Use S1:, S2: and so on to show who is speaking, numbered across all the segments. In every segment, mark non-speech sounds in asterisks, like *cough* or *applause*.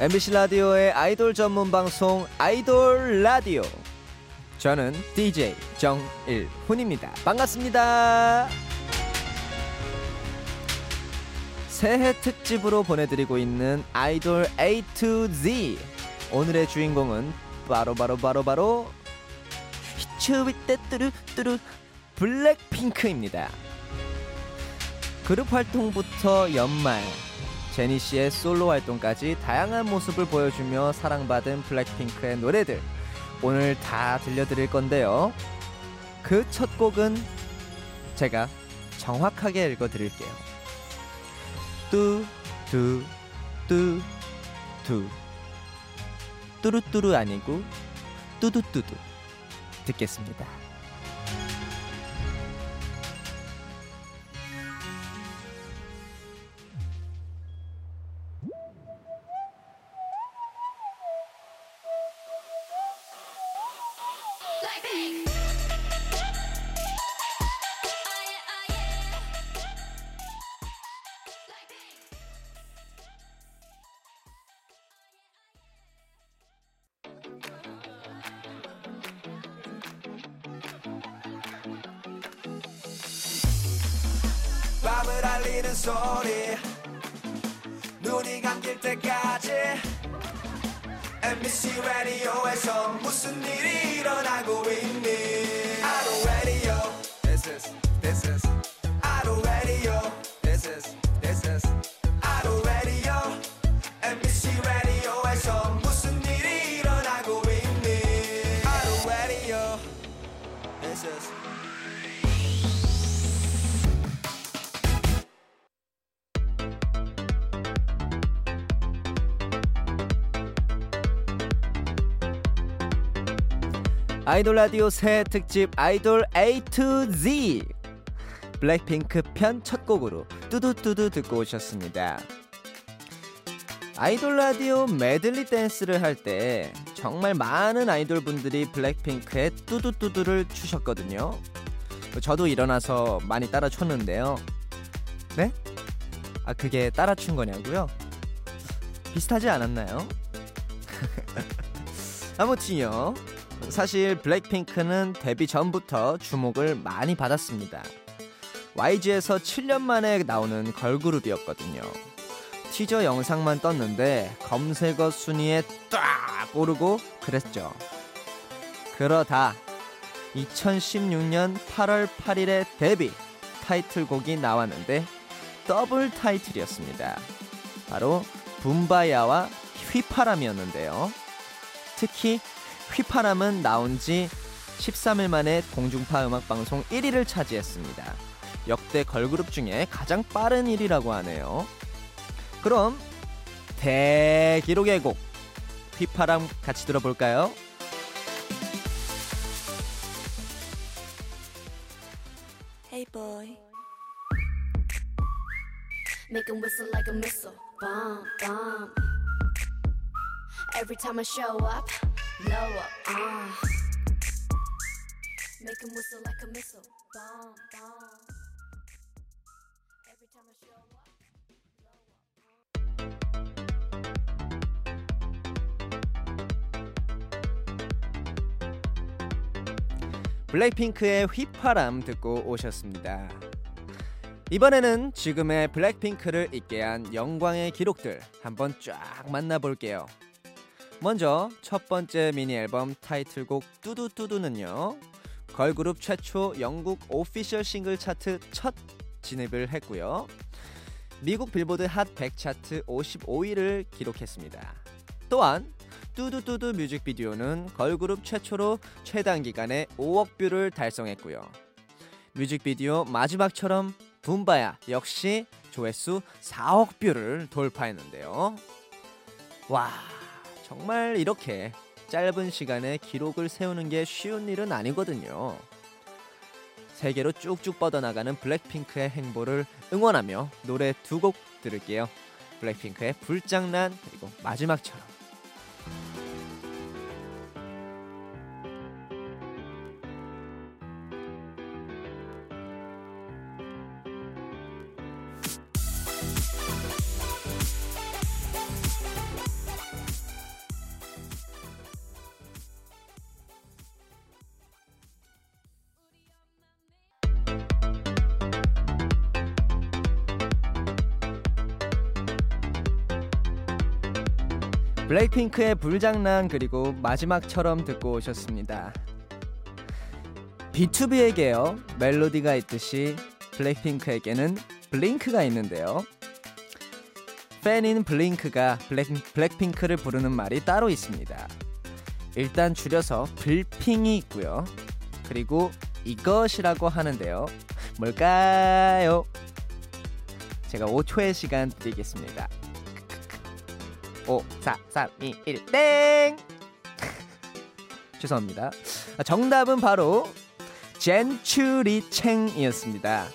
S1: MBC 라디오의 아이돌 전문 방송 아이돌 라디오. 저는 DJ 정일훈입니다. 반갑습니다. 새해 특집으로 보내드리고 있는 아이돌 A to Z. 오늘의 주인공은 바로 바로 바로 바로 히츠위떼 뚜루 뚜루 블랙핑크입니다. 그룹 활동부터 연말 제니 씨의 솔로 활동까지 다양한 모습을 보여주며 사랑받은 블랙핑크의 노래들 오늘 다 들려드릴 건데요. 그 첫 곡은 제가 정확하게 읽어드릴게요. 뚜, 뚜, 뚜, 뚜. 뚜루뚜루 아니고 뚜두뚜두. 듣겠습니다.
S2: 밤을 알리는 소리. 눈이 감길 때까지 MBC 라디오에서 무슨 일이 일어나고 있니? 아로 라디오 This is This is. 라디오 This is This is
S1: 아이돌 라디오 새 특집 아이돌 A to Z 블랙핑크 편 첫 곡으로 뚜두뚜두 듣고 오셨습니다. 아이돌 라디오 메들리 댄스를 할 때 정말 많은 아이돌 분들이 블랙핑크의 뚜두뚜두를 추셨거든요. 저도 일어나서 많이 따라 췄는데요. 네? 아 그게 따라 춘 거냐고요? 비슷하지 않았나요? *laughs* 아무튼요. 사실 블랙핑크는 데뷔 전부터 주목을 많이 받았습니다. YG에서 7년 만에 나오는 걸그룹이었거든요. 티저 영상만 떴는데 검색어 순위에 딱 오르고 그랬죠. 그러다 2016년 8월 8일에 데뷔 타이틀곡이 나왔는데 더블 타이틀이었습니다. 바로 붐바야와 휘파람이었는데요. 특히 휘파람은 나온 지 13일 만에 공중파 음악 방송 1위를 차지했습니다. 역대 걸그룹 중에 가장 빠른 1위라고 하네요. 그럼 대기록의 곡 휘파람 같이 들어볼까요?
S3: Lower, uh. Make him whistle like a missile. Bomb, bomb. Every time I show up.
S1: 블랙핑크의 휘파람 듣고 오셨습니다. 이번에는 지금의 블랙핑크를 있게 한 영광의 기록들 한번 쫙 만나볼게요. 먼저 첫 번째 미니 앨범 타이틀곡 뚜두뚜두는요. 걸그룹 최초 영국 official 싱글 차트 첫 진입을 했고요. 미국 빌보드 핫 100 차트 55위를 기록했습니다. 또한 뚜두뚜두 뮤직비디오는 걸그룹 최초로 최단 기간에 5억 view를 달성했고요. 뮤직비디오 마지막처럼 붐바야 역시 조회수 4억 view를 돌파했는데요. 와, 정말 이렇게 짧은 시간에 기록을 세우는 게 쉬운 일은 아니거든요. 세계로 쭉쭉 뻗어나가는 블랙핑크의 행보를 응원하며 노래 두 곡 들을게요. 블랙핑크의 불장난 그리고 마지막처럼. 블랙핑크의 불장난 그리고 마지막처럼 듣고 오셨습니다. B2B에게요 멜로디가 있듯이 블랙핑크에게는 블링크가 있는데요. 팬인 블링크가 블랙, 블랙핑크를 부르는 말이 따로 있습니다. 일단 줄여서 블핑이 있고요. 그리고 이것이라고 하는데요. 뭘까요? 제가 5초의 시간 드리겠습니다. 5, 4, 3, 2, 1, 땡! *laughs* 죄송합니다. 정답은 바로 젠추리챙이었습니다.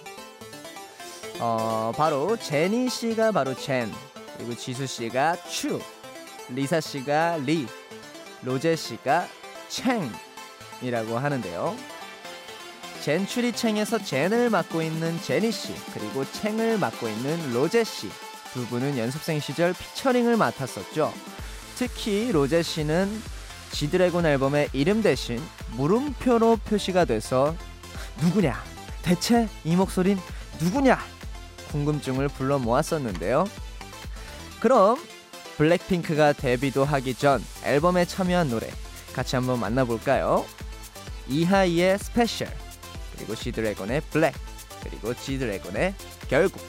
S1: 어, 바로 제니 씨가 바로 젠, 그리고 지수 씨가 추, 리사 씨가 리, 로제 씨가 챙이라고 하는데요. 젠추리챙에서 젠을 맡고 있는 제니 씨, 그리고 챙을 맡고 있는 로제 씨. 두 분은 연습생 시절 피처링을 맡았었죠. 특히 로제 씨는 지드래곤 앨범의 이름 대신 물음표로 표시가 돼서 누구냐? 대체 이 목소린 누구냐? 궁금증을 불러 모았었는데요. 그럼 블랙핑크가 데뷔도 하기 전 앨범에 참여한 노래 같이 한번 만나볼까요? 이하이의 스페셜 그리고 지드래곤의 블랙 그리고 지드래곤의 결국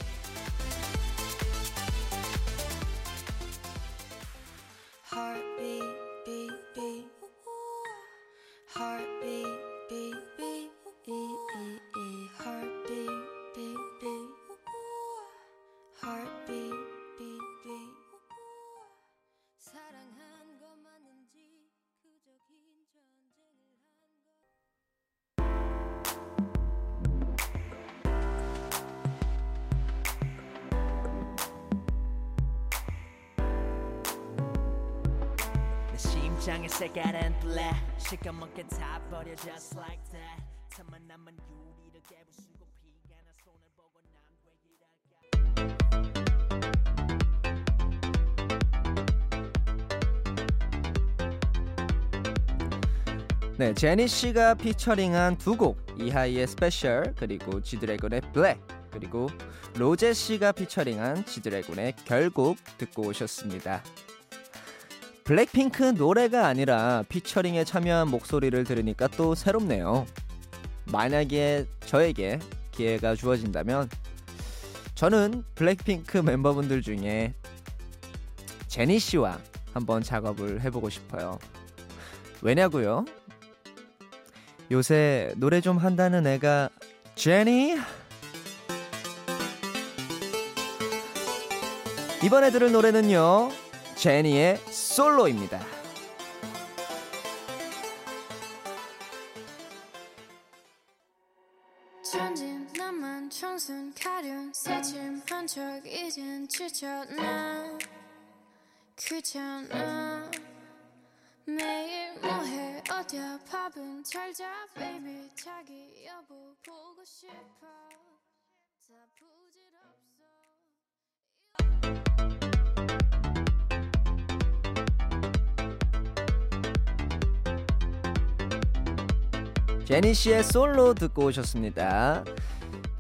S4: 장의 색깔은 black 시커멓게 타버려 just like that 틈만 나면 유리를 깨부수고 피가 난 손을 보고 난 왜 이럴까
S1: 네 제니 씨가 피처링한 두 곡 이하이의 Special 그리고 지드래곤의 Black 그리고 로제 씨가 피처링한 지드래곤의 결국 듣고 오셨습니다. 블랙핑크 노래가 아니라 피처링에 참여한 목소리를 들으니까 또 새롭네요. 만약에 저에게 기회가 주어진다면 저는 블랙핑크 멤버분들 중에 제니 씨와 한번 작업을 해보고 싶어요. 왜냐고요? 요새 노래 좀 한다는 애가 제니? 이번에 들을 노래는요. 제니의 솔로입니다.
S5: 매일 뭐해? 어디야? 밥은 잘자? Baby 자기 여보 보고 싶어
S1: 제니 씨의 솔로 듣고 오셨습니다.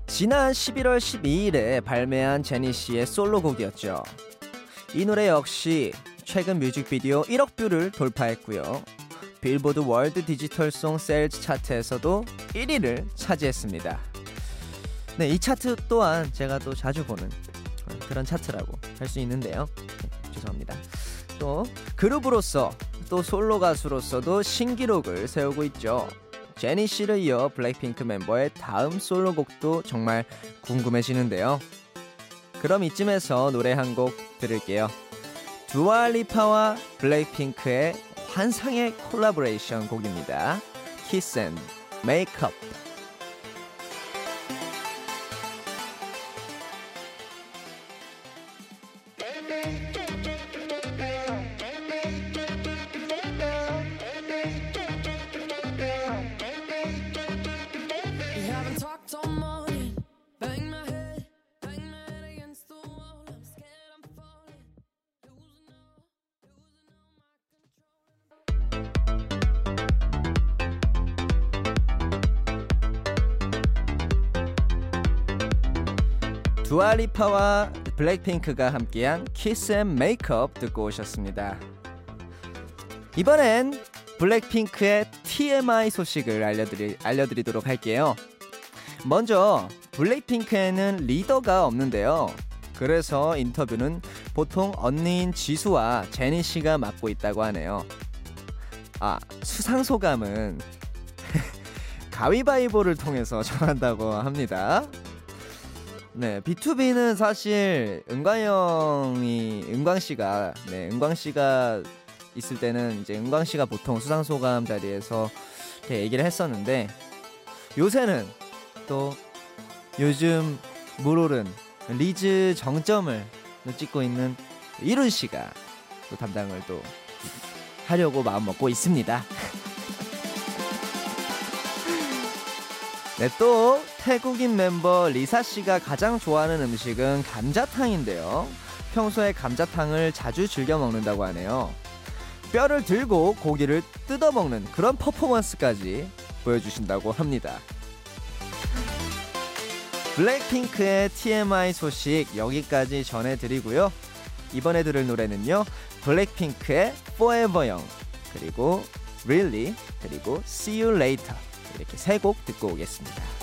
S1: 지난 11월 12일에 발매한 제니 씨의 솔로곡이었죠. 이 노래 역시 최근 뮤직비디오 1억 뷰를 돌파했고요. 빌보드 World Digital Song Sales 차트에서도 1위를 차지했습니다. 네, 이 차트 또한 제가 또 자주 보는 그런 차트라고 할 수 있는데요. 네, 죄송합니다. 또 그룹으로서 또 솔로 가수로서도 신기록을 세우고 있죠. 제니 씨를 이어 블랙핑크 멤버의 다음 솔로곡도 정말 궁금해지는데요. 그럼 이쯤에서 노래 한 곡 들을게요. 두알리파와 블랙핑크의 환상의 콜라보레이션 곡입니다. Kiss and Make 두알리파와 블랙핑크가 함께한 and Make Up 듣고 오셨습니다. 이번엔 블랙핑크의 TMI 소식을 알려드리, 알려드리도록 할게요. 먼저 블랙핑크에는 리더가 없는데요. 그래서 인터뷰는 보통 언니인 지수와 제니 씨가 맡고 있다고 하네요. 아, 수상 소감은 *laughs* 가위바위보를 통해서 정한다고 합니다. 네, B2B는 사실 은광 형이 은광 씨가 네, 은광 씨가 있을 때는 이제 은광 씨가 보통 수상 소감 자리에서 이렇게 얘기를 했었는데 요새는 또 요즘 물 오른 리즈 정점을 또 찍고 있는 이룬 씨가 또 담당을 또 하려고 마음 먹고 있습니다. *laughs* 네, 또 태국인 멤버 리사 씨가 가장 좋아하는 음식은 감자탕인데요. 평소에 감자탕을 자주 즐겨 먹는다고 하네요. 뼈를 들고 고기를 뜯어 먹는 그런 퍼포먼스까지 보여주신다고 합니다. 블랙핑크의 TMI 소식 여기까지 전해드리고요. 이번에 들을 노래는요. 블랙핑크의 Forever Young 그리고 Really 그리고 See You Later 이렇게 세 곡 듣고 오겠습니다.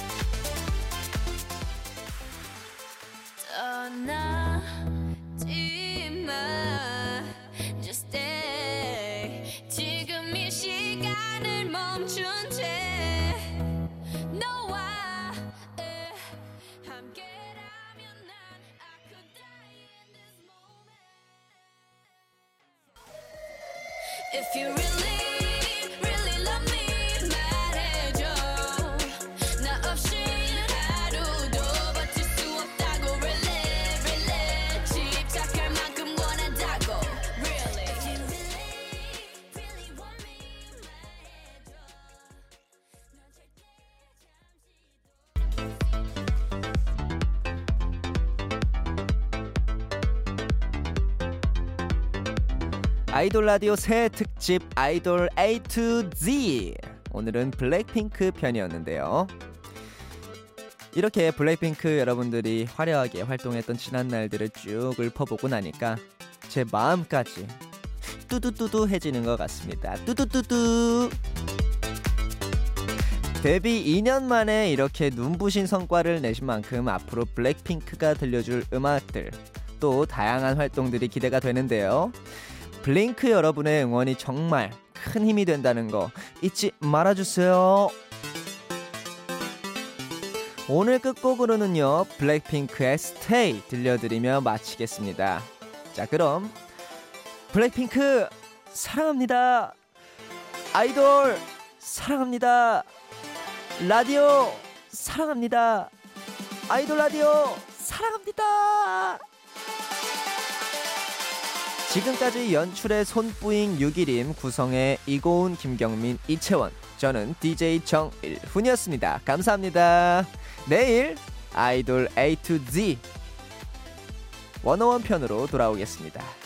S5: If you really
S1: 아이돌 라디오 새 특집 아이돌 A to Z 오늘은 블랙핑크 편이었는데요. 이렇게 블랙핑크 여러분들이 화려하게 활동했던 지난 날들을 쭉 읊어보고 나니까 제 마음까지 뚜두뚜두해지는 것 같습니다. 뚜두뚜두. 데뷔 2년 만에 이렇게 눈부신 성과를 내신 만큼 앞으로 블랙핑크가 들려줄 음악들 또 다양한 활동들이 기대가 되는데요. 블링크 여러분의 응원이 정말 큰 힘이 된다는 거 잊지 말아주세요. 오늘 끝곡으로는요 블랙핑크의 스테이 들려드리며 마치겠습니다. 자 그럼 블랙핑크 사랑합니다. 아이돌 사랑합니다. 라디오 사랑합니다. 아이돌 라디오 사랑합니다. 지금까지 연출의 손뿌잉 6일임 구성의 이고은 김경민 이채원 저는 DJ 정일훈이었습니다. 감사합니다. 내일 아이돌 A to Z 원어원 편으로 돌아오겠습니다.